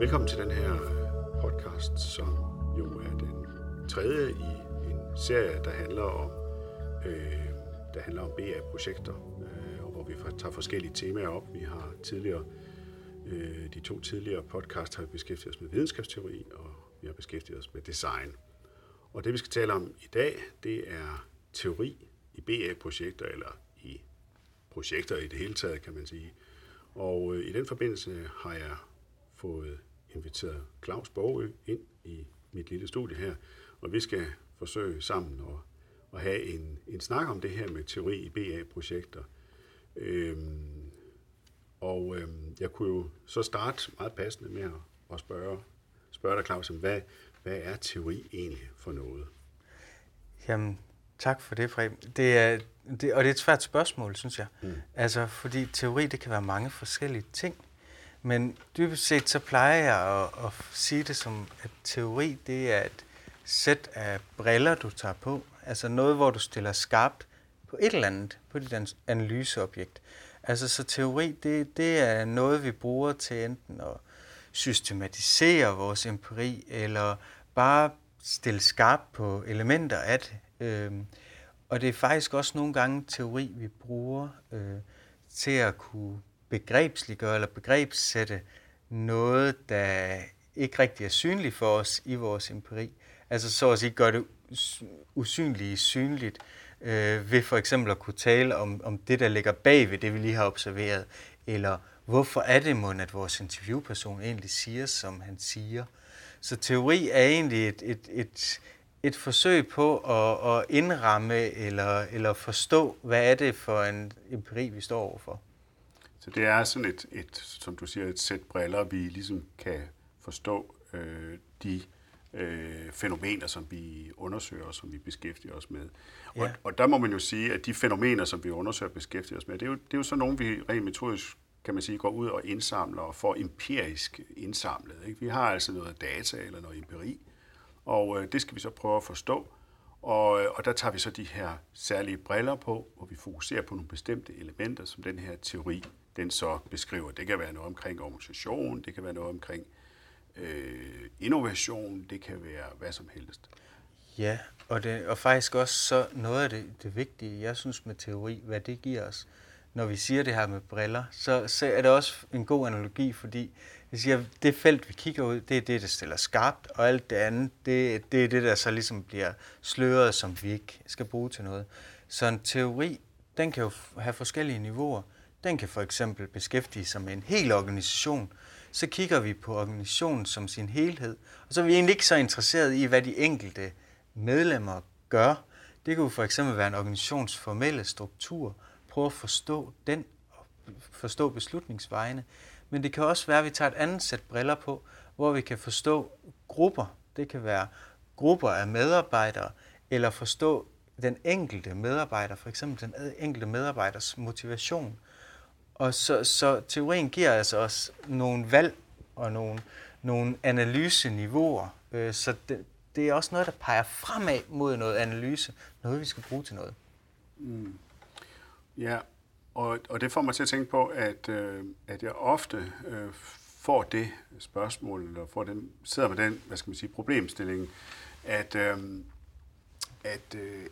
Velkommen til den her øh, podcast, som jo er den tredje i en serie, der handler om, øh, der handler om BA-projekter, øh, og hvor vi tager forskellige temaer op. Vi har tidligere, øh, de to tidligere podcast har vi beskæftiget os med videnskabsteori, og vi har beskæftiget os med design. Og det vi skal tale om i dag, det er teori i BA-projekter, eller i projekter i det hele taget, kan man sige. Og øh, i den forbindelse har jeg fået inviteret Claus Borgø ind i mit lille studie her, og vi skal forsøge sammen at, at have en, en snak om det her med teori i BA-projekter. Øhm, og øhm, jeg kunne jo så starte meget passende med at, at spørge, spørge dig, Claus, hvad, hvad er teori egentlig for noget? Jamen, tak for det, Frem. Det er, det, og det er et svært spørgsmål, synes jeg. Mm. Altså, fordi teori, det kan være mange forskellige ting. Men dybest set, så plejer jeg at, at sige det som, at teori, det er et sæt af briller, du tager på. Altså noget, hvor du stiller skarpt på et eller andet, på dit analyseobjekt. Altså, så teori, det, det er noget, vi bruger til enten at systematisere vores empiri, eller bare stille skarpt på elementer af det. Øhm, og det er faktisk også nogle gange teori, vi bruger øh, til at kunne begrebsliggøre eller begrebssætte noget, der ikke rigtig er synligt for os i vores empiri. Altså så at sige gør det usynlige synligt øh, ved for eksempel at kunne tale om, om det, der ligger bag ved det, vi lige har observeret, eller hvorfor er det mon, at vores interviewperson egentlig siger, som han siger. Så teori er egentlig et, et, et, et forsøg på at, at indramme eller, eller forstå, hvad er det for en empiri, vi står overfor. Så det er sådan et, et som du siger, et sæt briller, vi ligesom kan forstå øh, de øh, fænomener, som vi undersøger og som vi beskæftiger os med. Ja. Og, og der må man jo sige, at de fænomener, som vi undersøger og beskæftiger os med, det er jo, det er jo så nogle, vi rent metodisk kan man sige, går ud og indsamler og får empirisk indsamlet. Ikke? Vi har altså noget data eller noget empiri, og øh, det skal vi så prøve at forstå. Og, øh, og der tager vi så de her særlige briller på, hvor vi fokuserer på nogle bestemte elementer, som den her teori den så beskriver. Det kan være noget omkring organisation, det kan være noget omkring øh, innovation, det kan være hvad som helst. Ja, og, det, og faktisk også så noget af det, det vigtige, jeg synes med teori, hvad det giver os, når vi siger det her med briller, så, så er det også en god analogi, fordi jeg siger, det felt, vi kigger ud, det er det, der stiller skarpt, og alt det andet, det, det er det, der så ligesom bliver sløret, som vi ikke skal bruge til noget. Så en teori, den kan jo have forskellige niveauer. Den kan for eksempel beskæftige sig med en hel organisation. Så kigger vi på organisationen som sin helhed, og så er vi egentlig ikke så interesseret i, hvad de enkelte medlemmer gør. Det kunne for eksempel være en organisations formelle struktur, prøve at forstå den, og forstå beslutningsvejene. Men det kan også være, at vi tager et andet sæt briller på, hvor vi kan forstå grupper. Det kan være grupper af medarbejdere, eller forstå den enkelte medarbejder, for eksempel den enkelte medarbejders motivation. Og så, så teorien giver altså os nogle valg og nogle, nogle analyseniveauer. Øh, så det, det er også noget, der peger fremad mod noget analyse, noget vi skal bruge til noget. Mm. Ja, og, og det får mig til at tænke på, at, øh, at jeg ofte øh, får det spørgsmål, eller får den, sidder med den, hvad skal man sige, problemstilling, at, øh, at, øh,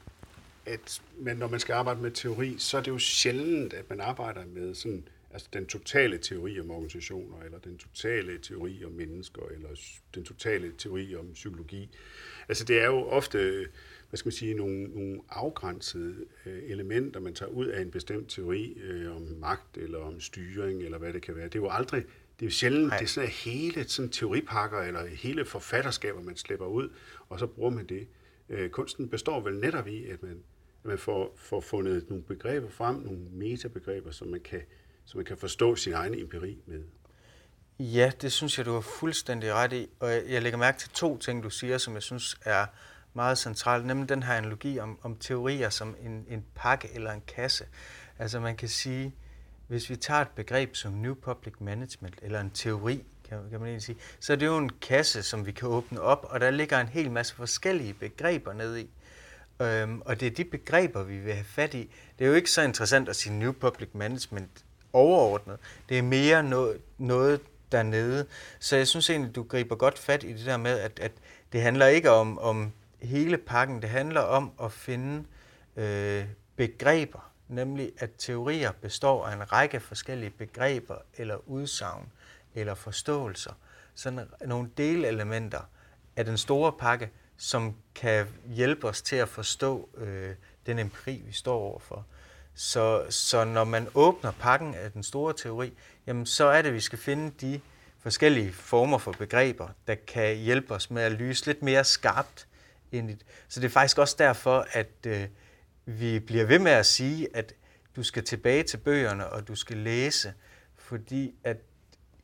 at men når man skal arbejde med teori, så er det jo sjældent, at man arbejder med sådan, altså den totale teori om organisationer, eller den totale teori om mennesker, eller den totale teori om psykologi. Altså det er jo ofte hvad skal man sige, nogle, nogle afgrænsede øh, elementer, man tager ud af en bestemt teori øh, om magt eller om styring eller hvad det kan være. Det er jo aldrig, det er jo sjældent, Nej. det er sådan hele sådan teoripakker eller hele forfatterskaber, man slipper ud, og så bruger man det. Øh, kunsten består vel netop i, at man, at man får, får fundet nogle begreber frem, nogle metabegreber, som man kan, som man kan forstå sin egen empiri med. Ja, det synes jeg, du har fuldstændig ret i. Og jeg lægger mærke til to ting, du siger, som jeg synes er meget centralt, nemlig den her analogi om, om teorier som en, en pakke eller en kasse. Altså man kan sige, hvis vi tager et begreb som New Public Management, eller en teori, kan, kan man egentlig sige, så er det jo en kasse, som vi kan åbne op, og der ligger en hel masse forskellige begreber ned i. Øhm, og det er de begreber, vi vil have fat i. Det er jo ikke så interessant at sige New Public Management overordnet. Det er mere noget, noget dernede. Så jeg synes egentlig, du griber godt fat i det der med, at, at det handler ikke om, om hele pakken. Det handler om at finde øh, begreber, nemlig at teorier består af en række forskellige begreber eller udsagn eller forståelser. Sådan nogle delelementer af den store pakke, som kan hjælpe os til at forstå øh, den empiri, vi står overfor. Så, så når man åbner pakken af den store teori, jamen så er det, at vi skal finde de forskellige former for begreber, der kan hjælpe os med at lyse lidt mere skarpt ind i det. Så det er faktisk også derfor, at øh, vi bliver ved med at sige, at du skal tilbage til bøgerne, og du skal læse, fordi at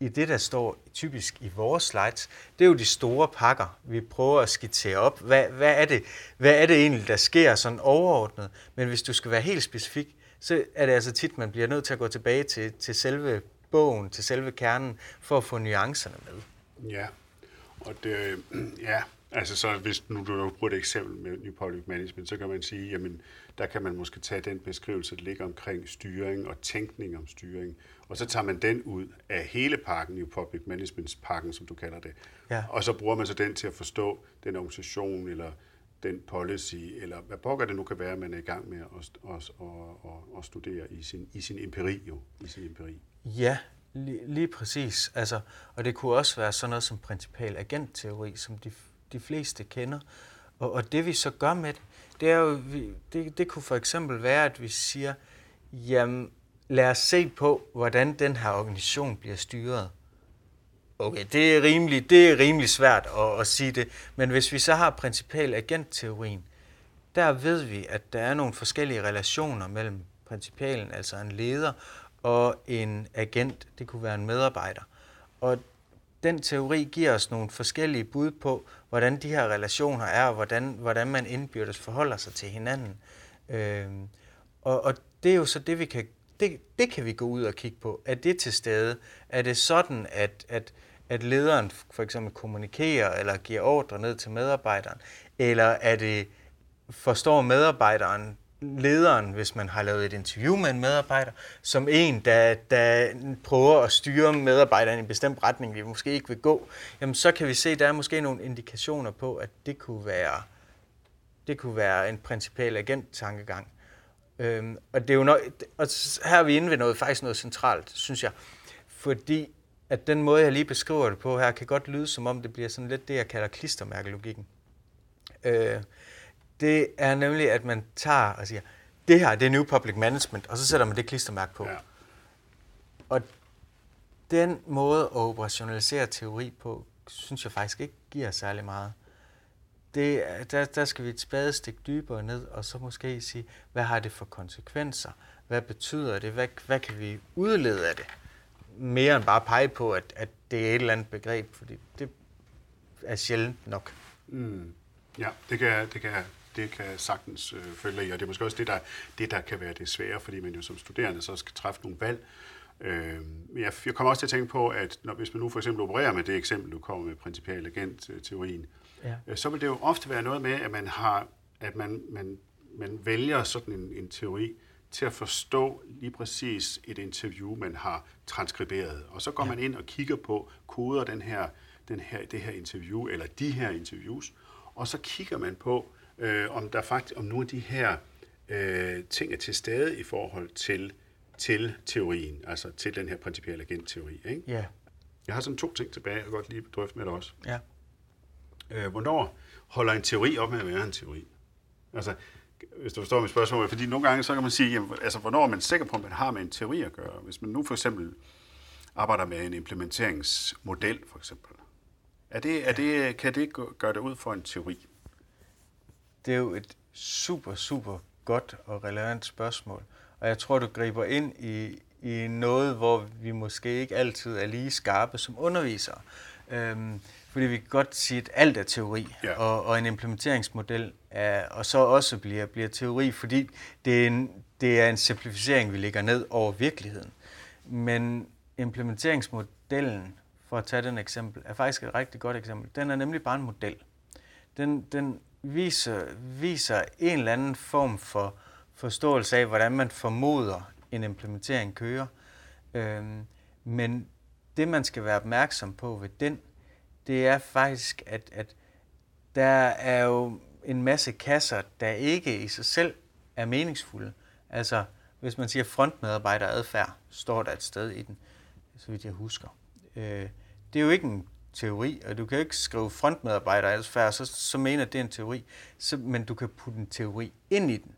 i det, der står typisk i vores slides, det er jo de store pakker, vi prøver at skitsere op. Hvad, hvad, er det, hvad er det egentlig, der sker sådan overordnet? Men hvis du skal være helt specifik, så er det altså tit, man bliver nødt til at gå tilbage til, til selve bogen, til selve kernen, for at få nuancerne med. Ja, og det, ja, altså så hvis nu du bruger et eksempel med New Public Management, så kan man sige, jamen der kan man måske tage den beskrivelse, der ligger omkring styring og tænkning om styring, og så tager man den ud af hele pakken, New Public Management pakken, som du kalder det, ja. og så bruger man så den til at forstå den organisation eller den policy, eller hvad pokker det nu kan være, man er i gang med at, at, at, at, at studere i sin, i sin empiri jo, i sin empiri. Ja, lige, lige præcis. Altså, og det kunne også være sådan noget som principal agentteori, som de, de fleste kender. Og, og det vi så gør med det, det er jo, det, det kunne for eksempel være, at vi siger, jamen lad os se på, hvordan den her organisation bliver styret. Okay, det er rimelig, det er rimelig svært at, at sige det, men hvis vi så har principal agentteorien, der ved vi, at der er nogle forskellige relationer mellem principalen, altså en leder, og en agent, det kunne være en medarbejder. Og den teori giver os nogle forskellige bud på, hvordan de her relationer er, og hvordan, hvordan man indbyrdes forholder sig til hinanden. Øh, og, og det er jo så det, vi kan, det, det kan vi gå ud og kigge på. Er det til stede? Er det sådan, at, at, at lederen for eksempel kommunikerer eller giver ordre ned til medarbejderen? Eller er det, forstår medarbejderen lederen, hvis man har lavet et interview med en medarbejder, som en, der, der prøver at styre medarbejderen i en bestemt retning, vi måske ikke vil gå, jamen så kan vi se, at der er måske nogle indikationer på, at det kunne være, det kunne være en principiel agent-tankegang. Øhm, og, det er jo nok, og her er vi inde ved noget, faktisk noget centralt, synes jeg. Fordi at den måde, jeg lige beskriver det på her, kan godt lyde som om, det bliver sådan lidt det, jeg kalder klistermærkelogikken. Øh, det er nemlig, at man tager og siger, det her, det er New Public Management, og så sætter man det klistermærke på. Ja. Og den måde at operationalisere teori på, synes jeg faktisk ikke giver særlig meget. Det, der, der skal vi et spadestik dybere ned, og så måske sige, hvad har det for konsekvenser? Hvad betyder det? Hvad, hvad kan vi udlede af det? Mere end bare pege på, at, at det er et eller andet begreb, fordi det er sjældent nok. Mm. Ja, det kan, det kan det kan sagtens øh, følge i, og det er måske også det der, det, der kan være det svære, fordi man jo som studerende så skal træffe nogle valg. Øh, jeg, jeg kommer også til at tænke på, at når, hvis man nu for eksempel opererer med det eksempel, du kommer med principial agent-teorien, ja. øh, så vil det jo ofte være noget med, at man har, at man, man, man vælger sådan en, en teori til at forstå lige præcis et interview, man har transkriberet. Og så går ja. man ind og kigger på, koder den her, den her, det her interview, eller de her interviews, og så kigger man på, øh, om der faktisk om nogle af de her øh, ting er til stede i forhold til, til teorien, altså til den her principielle agentteori. Ikke? Ja. Jeg har sådan to ting tilbage, jeg godt lige drøfte med dig også. Ja. Øh, hvornår holder en teori op med at være en teori? Altså, hvis du forstår mit spørgsmål, fordi nogle gange så kan man sige, jamen, altså, hvornår er man sikker på, at man har med en teori at gøre? Hvis man nu for eksempel arbejder med en implementeringsmodel, for eksempel, er det, er det, kan det gøre det ud for en teori? Det er jo et super, super godt og relevant spørgsmål. Og jeg tror, du griber ind i, i noget, hvor vi måske ikke altid er lige skarpe som undervisere. Øhm, fordi vi kan godt sige, at alt er teori, ja. og, og en implementeringsmodel er, og så også bliver, bliver teori, fordi det er, en, det er en simplificering, vi lægger ned over virkeligheden. Men implementeringsmodellen, for at tage den eksempel, er faktisk et rigtig godt eksempel. Den er nemlig bare en model. Den, den viser, viser en eller anden form for forståelse af, hvordan man formoder en implementering kører. Øhm, men det, man skal være opmærksom på ved den, det er faktisk, at, at der er jo en masse kasser, der ikke i sig selv er meningsfulde. Altså, hvis man siger frontmedarbejderadfærd, står der et sted i den, så vidt jeg husker. Øh, det er jo ikke en teori, og du kan ikke skrive frontmedarbejder frontmedarbejderadfærd, så, så mener det er en teori, så, men du kan putte en teori ind i den.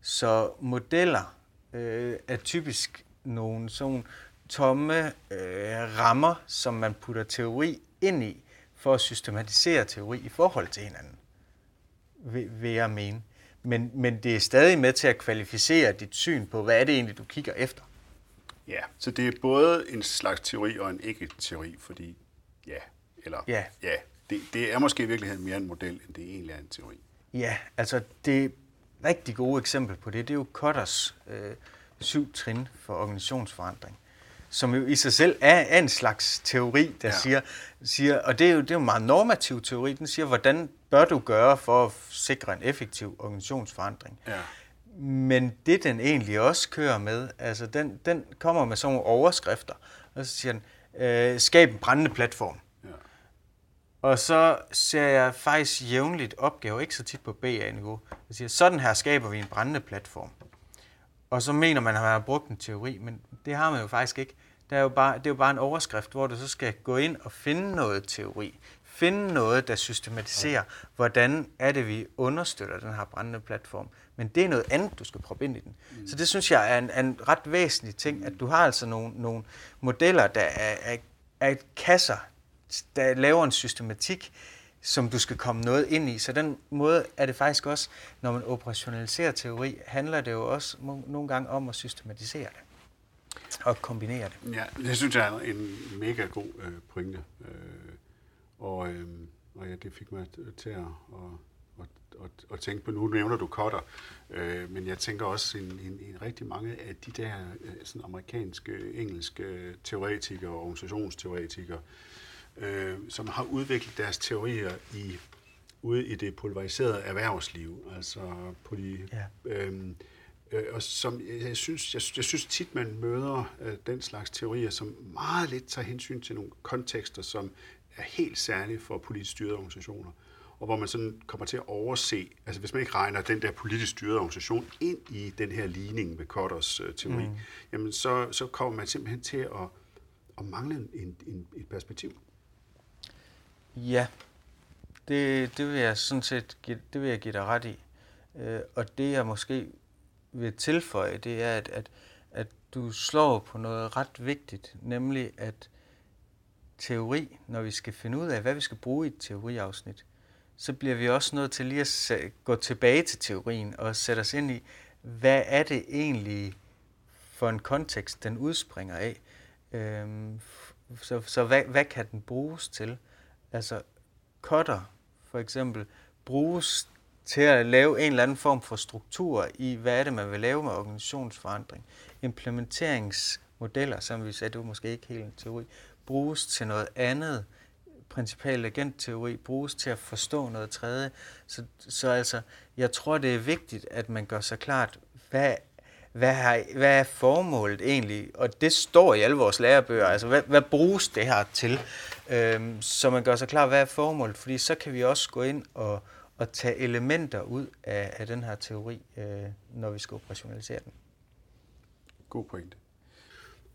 Så modeller øh, er typisk nogle sådan tomme øh, rammer, som man putter teori ind i, for at systematisere teori i forhold til hinanden, vil, vil jeg mene. Men, men det er stadig med til at kvalificere dit syn på, hvad er det egentlig, du kigger efter. Ja, så det er både en slags teori og en ikke-teori, fordi ja, eller Ja. ja det, det er måske i virkeligheden mere en model, end det egentlig er en teori. Ja, altså det rigtig gode eksempel på det, det er jo Kotters øh, syv trin for organisationsforandring, som jo i sig selv er, er en slags teori, der Ja. siger, siger, og det er jo det er jo en meget normativ teori, den siger, hvordan bør du gøre for at sikre en effektiv organisationsforandring. Ja. Men det, den egentlig også kører med, altså den, den kommer med sådan nogle overskrifter, og så siger den, øh, skab en brændende platform. Og så ser jeg faktisk jævnligt opgaver, ikke så tit på BA-niveau. Jeg siger, sådan her skaber vi en brændende platform. Og så mener man, at man har brugt en teori, men det har man jo faktisk ikke. Det er jo bare, det er jo bare en overskrift, hvor du så skal gå ind og finde noget teori. Finde noget, der systematiserer, hvordan er det, vi understøtter den her brændende platform. Men det er noget andet, du skal proppe ind i den. Mm. Så det synes jeg er en, en ret væsentlig ting, at du har altså nogle, nogle modeller, der er, er, er kasser, der laver en systematik, som du skal komme noget ind i. Så den måde er det faktisk også, når man operationaliserer teori, handler det jo også nogle gange om at systematisere det og kombinere det. Ja, det synes jeg er en mega god øh, pointe. Øh, og, øh, og ja, det fik mig til at, at, at, at, at tænke på, nu nævner du Kotter, øh, men jeg tænker også en, en, en rigtig mange af de der øh, sådan amerikanske, engelske øh, teoretikere og organisationsteoretikere, øh, som har udviklet deres teorier i ude i det pulveriserede erhvervsliv, altså på de Ja. øhm, øh, og som jeg, jeg synes, jeg, jeg synes tit man møder øh, den slags teorier, som meget lidt tager hensyn til nogle kontekster, som er helt særlige for politisk styrede organisationer, og hvor man sådan kommer til at overse, altså hvis man ikke regner den der politisk styrede organisation ind i den her ligning med Kotters øh, teori, mm. jamen så, så kommer man simpelthen til at, at mangle en, en, et perspektiv. Ja, det, det vil jeg sådan set give, det vil jeg give dig ret i. Øh, og det jeg måske vil tilføje, det er, at, at, at du slår på noget ret vigtigt, nemlig at teori, når vi skal finde ud af, hvad vi skal bruge i et teoriafsnit, så bliver vi også nødt til lige at se, gå tilbage til teorien og sætte os ind i, hvad er det egentlig for en kontekst, den udspringer af. Øhm, f- så så hvad, hvad kan den bruges til? Altså, cutter for eksempel bruges til at lave en eller anden form for struktur i, hvad er det, man vil lave med organisationsforandring. Implementeringsmodeller, som vi sagde, det var måske ikke helt en teori, bruges til noget andet. Principal agentteori bruges til at forstå noget tredje. Så, så altså, jeg tror, det er vigtigt, at man gør sig klart, hvad hvad har, hvad er formålet egentlig? Og det står i alle vores lærebøger. Altså, hvad, hvad bruges det her til? Øhm, så man gør sig klar, hvad er formålet? Fordi så kan vi også gå ind og, og tage elementer ud af, af den her teori, øh, når vi skal operationalisere den. God pointe.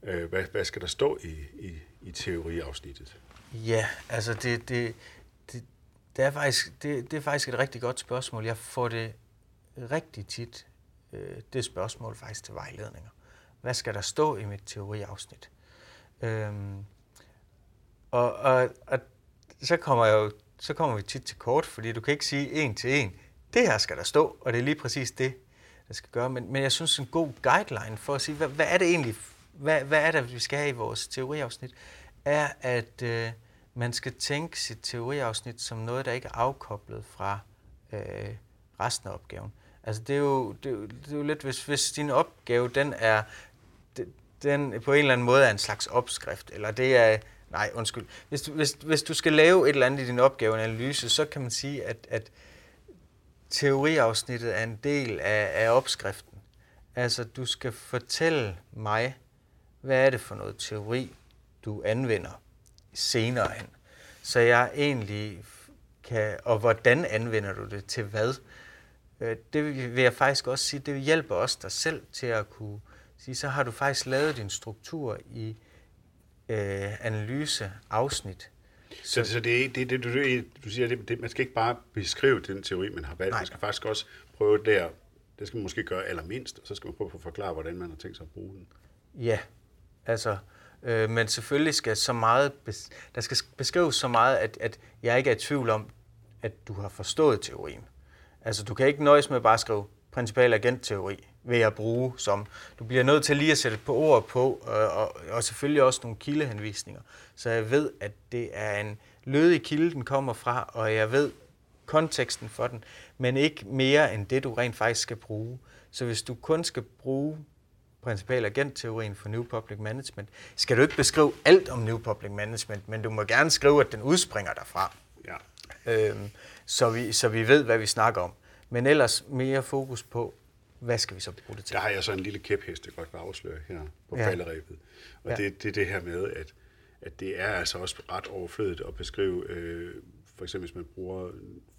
Øh, hvad, hvad skal der stå i, i, i teoriafsnittet? Ja, altså det, det, det, det, er faktisk, det, det er faktisk et rigtig godt spørgsmål. Jeg får det rigtig tit, øh, det spørgsmål faktisk til vejledninger. Hvad skal der stå i mit teoriafsnit? Øhm, og, og, og så kommer jeg jo så kommer vi tit til kort, fordi du kan ikke sige en til en, det her skal der stå, og det er lige præcis det, der skal gøre. Men, men jeg synes, en god guideline for at sige, hvad, hvad er det egentlig, hvad, hvad er det, vi skal have i vores teoriafsnit, er, at øh, man skal tænke sit teoriafsnit som noget, der ikke er afkoblet fra øh, resten af opgaven. Altså det er jo, det er jo, det er jo lidt, hvis, hvis din opgave, den er, den på en eller anden måde er en slags opskrift, eller det er, nej, undskyld, hvis du, hvis, hvis du skal lave et eller andet i din opgave, en analyse, så kan man sige, at, at teoriafsnittet er en del af, af opskriften. Altså, du skal fortælle mig, hvad er det for noget teori, du anvender senere hen. Så jeg egentlig kan, og hvordan anvender du det til hvad? Øh, det vil jeg faktisk også sige, det hjælper også dig selv til at kunne sige, så har du faktisk lavet din struktur i øh, analyseafsnit. Så, så det, det, det, du, du siger, det, det, man skal ikke bare beskrive den teori, man har valgt, Nej. man skal faktisk også prøve der, det skal man måske gøre allermindst, og så skal man prøve at forklare, hvordan man har tænkt sig at bruge den. Ja, altså, øh, men selvfølgelig skal så meget, der skal beskrives så meget, at, at jeg ikke er i tvivl om, at du har forstået teorien. Altså, du kan ikke nøjes med bare at skrive principal agentteori ved at bruge som. Du bliver nødt til lige at sætte på ord på, og, og, og selvfølgelig også nogle kildehenvisninger. Så jeg ved, at det er en lødig kilde, den kommer fra, og jeg ved konteksten for den, men ikke mere end det, du rent faktisk skal bruge. Så hvis du kun skal bruge principal agentteorien for New Public Management, skal du ikke beskrive alt om New Public Management, men du må gerne skrive, at den udspringer derfra. Ja. Øhm, så, vi, så vi ved, hvad vi snakker om. Men ellers mere fokus på, hvad skal vi så bruge det til? Der har jeg så en lille kæphest, jeg godt vil afsløre her på ja. falderæbet. Og ja. det, det er det her med, at, at det er altså også ret overflødigt at beskrive, øh, for eksempel hvis man bruger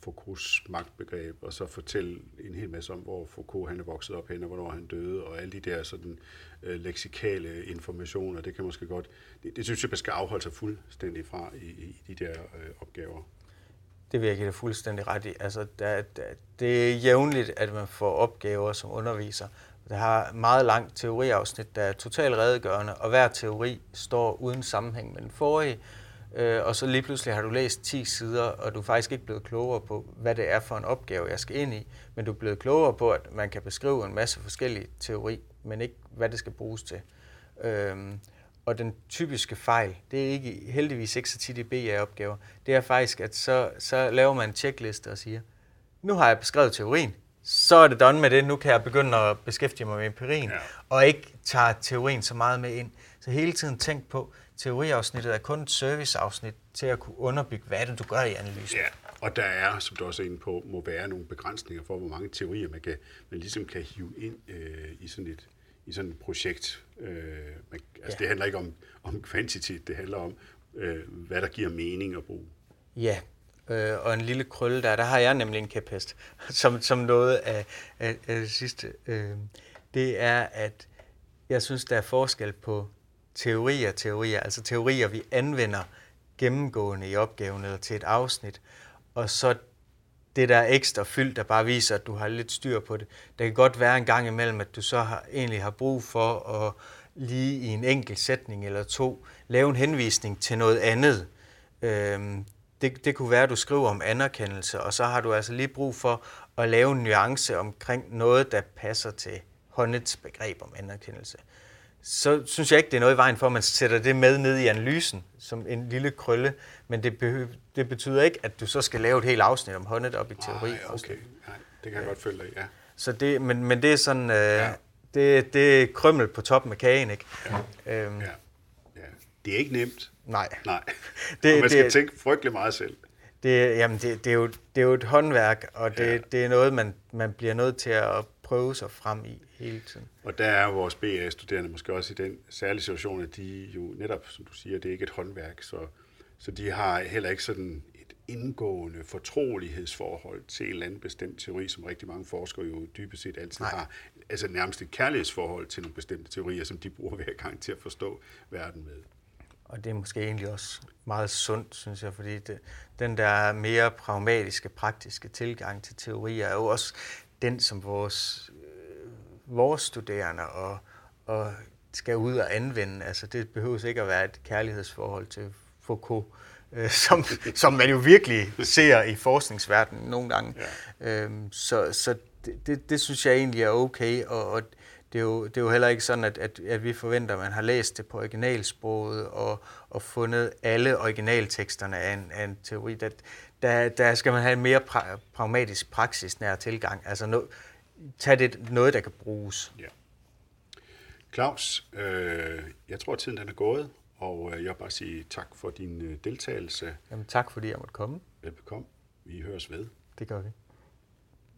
Foucaults magtbegreb, og så fortælle en hel masse om, hvor Foucault han er vokset op hen, og hvornår han døde, og alle de der sådan øh, leksikale informationer, det kan måske godt, det, det synes jeg, man skal afholde sig fuldstændig fra i, i de der øh, opgaver. Det vil jeg give dig fuldstændig ret i. Altså, der, der, det er jævnligt, at man får opgaver som underviser. Der har meget langt teoriafsnit, der er totalt redegørende, og hver teori står uden sammenhæng med den forrige. Øh, og så lige pludselig har du læst 10 sider, og du er faktisk ikke blevet klogere på, hvad det er for en opgave, jeg skal ind i. Men du er blevet klogere på, at man kan beskrive en masse forskellige teori, men ikke hvad det skal bruges til. Øh, og den typiske fejl, det er ikke, heldigvis ikke så tit i BA-opgaver, det er faktisk, at så, så laver man en checkliste og siger, nu har jeg beskrevet teorien, så er det done med det, nu kan jeg begynde at beskæftige mig med empirien, ja. og ikke tage teorien så meget med ind. Så hele tiden tænk på, teoriafsnittet er kun et serviceafsnit til at kunne underbygge, hvad det du gør i analysen. Ja, og der er, som du også er inde på, må være nogle begrænsninger for, hvor mange teorier man, kan, man ligesom kan hive ind øh, i sådan et, i sådan et projekt. Øh, man, altså ja. det handler ikke om, om kvantitet, det handler om, øh, hvad der giver mening at bruge. Ja, øh, og en lille krølle der, der har jeg nemlig en kæphest, som, som noget af, af, af det sidste. Øh, det er, at jeg synes, der er forskel på teorier teorier, altså teorier, vi anvender gennemgående i opgaven eller til et afsnit, og så det der ekstra fyld, der bare viser, at du har lidt styr på det. Det kan godt være en gang imellem, at du så har, egentlig har brug for at lige i en enkelt sætning eller to lave en henvisning til noget andet. Øhm, det, det kunne være, at du skriver om anerkendelse, og så har du altså lige brug for at lave en nuance omkring noget, der passer til håndets begreb om anerkendelse. Så synes jeg ikke, det er noget i vejen for, at man sætter det med ned i analysen som en lille krølle, men det, behøver, det betyder ikke, at du så skal lave et helt afsnit om håndet op i teori. Nej, okay. Nej, det kan jeg godt følge dig ja. Så det, men, men det er sådan, øh, ja. det, det er krømmel på toppen af kagen, ikke? Ja. Øhm, ja. ja. Det er ikke nemt. Nej. Nej. Det, og man skal det, tænke frygtelig meget selv. Det, jamen det, det, er jo, det er jo et håndværk, og det, ja. det er noget, man, man bliver nødt til at prøve sig frem i hele tiden. Og der er vores BA-studerende måske også i den særlige situation, at de jo netop, som du siger, det er ikke et håndværk, så, så de har heller ikke sådan et indgående fortrolighedsforhold til en eller anden bestemt teori, som rigtig mange forskere jo dybest set altid Nej. har. Altså nærmest et kærlighedsforhold til nogle bestemte teorier, som de bruger hver gang til at forstå verden med. Og det er måske egentlig også meget sundt, synes jeg, fordi det, den der mere pragmatiske, praktiske tilgang til teorier er jo også den, som vores, øh, vores studerende og, og skal ud og anvende. Altså, det behøver ikke at være et kærlighedsforhold til Foucault, øh, som, som man jo virkelig ser i forskningsverdenen nogle gange. Ja. Øhm, så så det, det, det synes jeg egentlig er okay, og, og det er, jo, det er jo heller ikke sådan, at, at, at vi forventer, at man har læst det på originalsproget og, og fundet alle originalteksterne af en, af en teori. Der, der, der skal man have en mere pra- pragmatisk praksisnær tilgang. Altså no, tag det noget, der kan bruges. Ja. Claus, øh, jeg tror, at tiden den er gået, og øh, jeg vil bare sige tak for din øh, deltagelse. Jamen tak, fordi jeg måtte komme. Velbekomme. Vi høres ved. Det gør vi.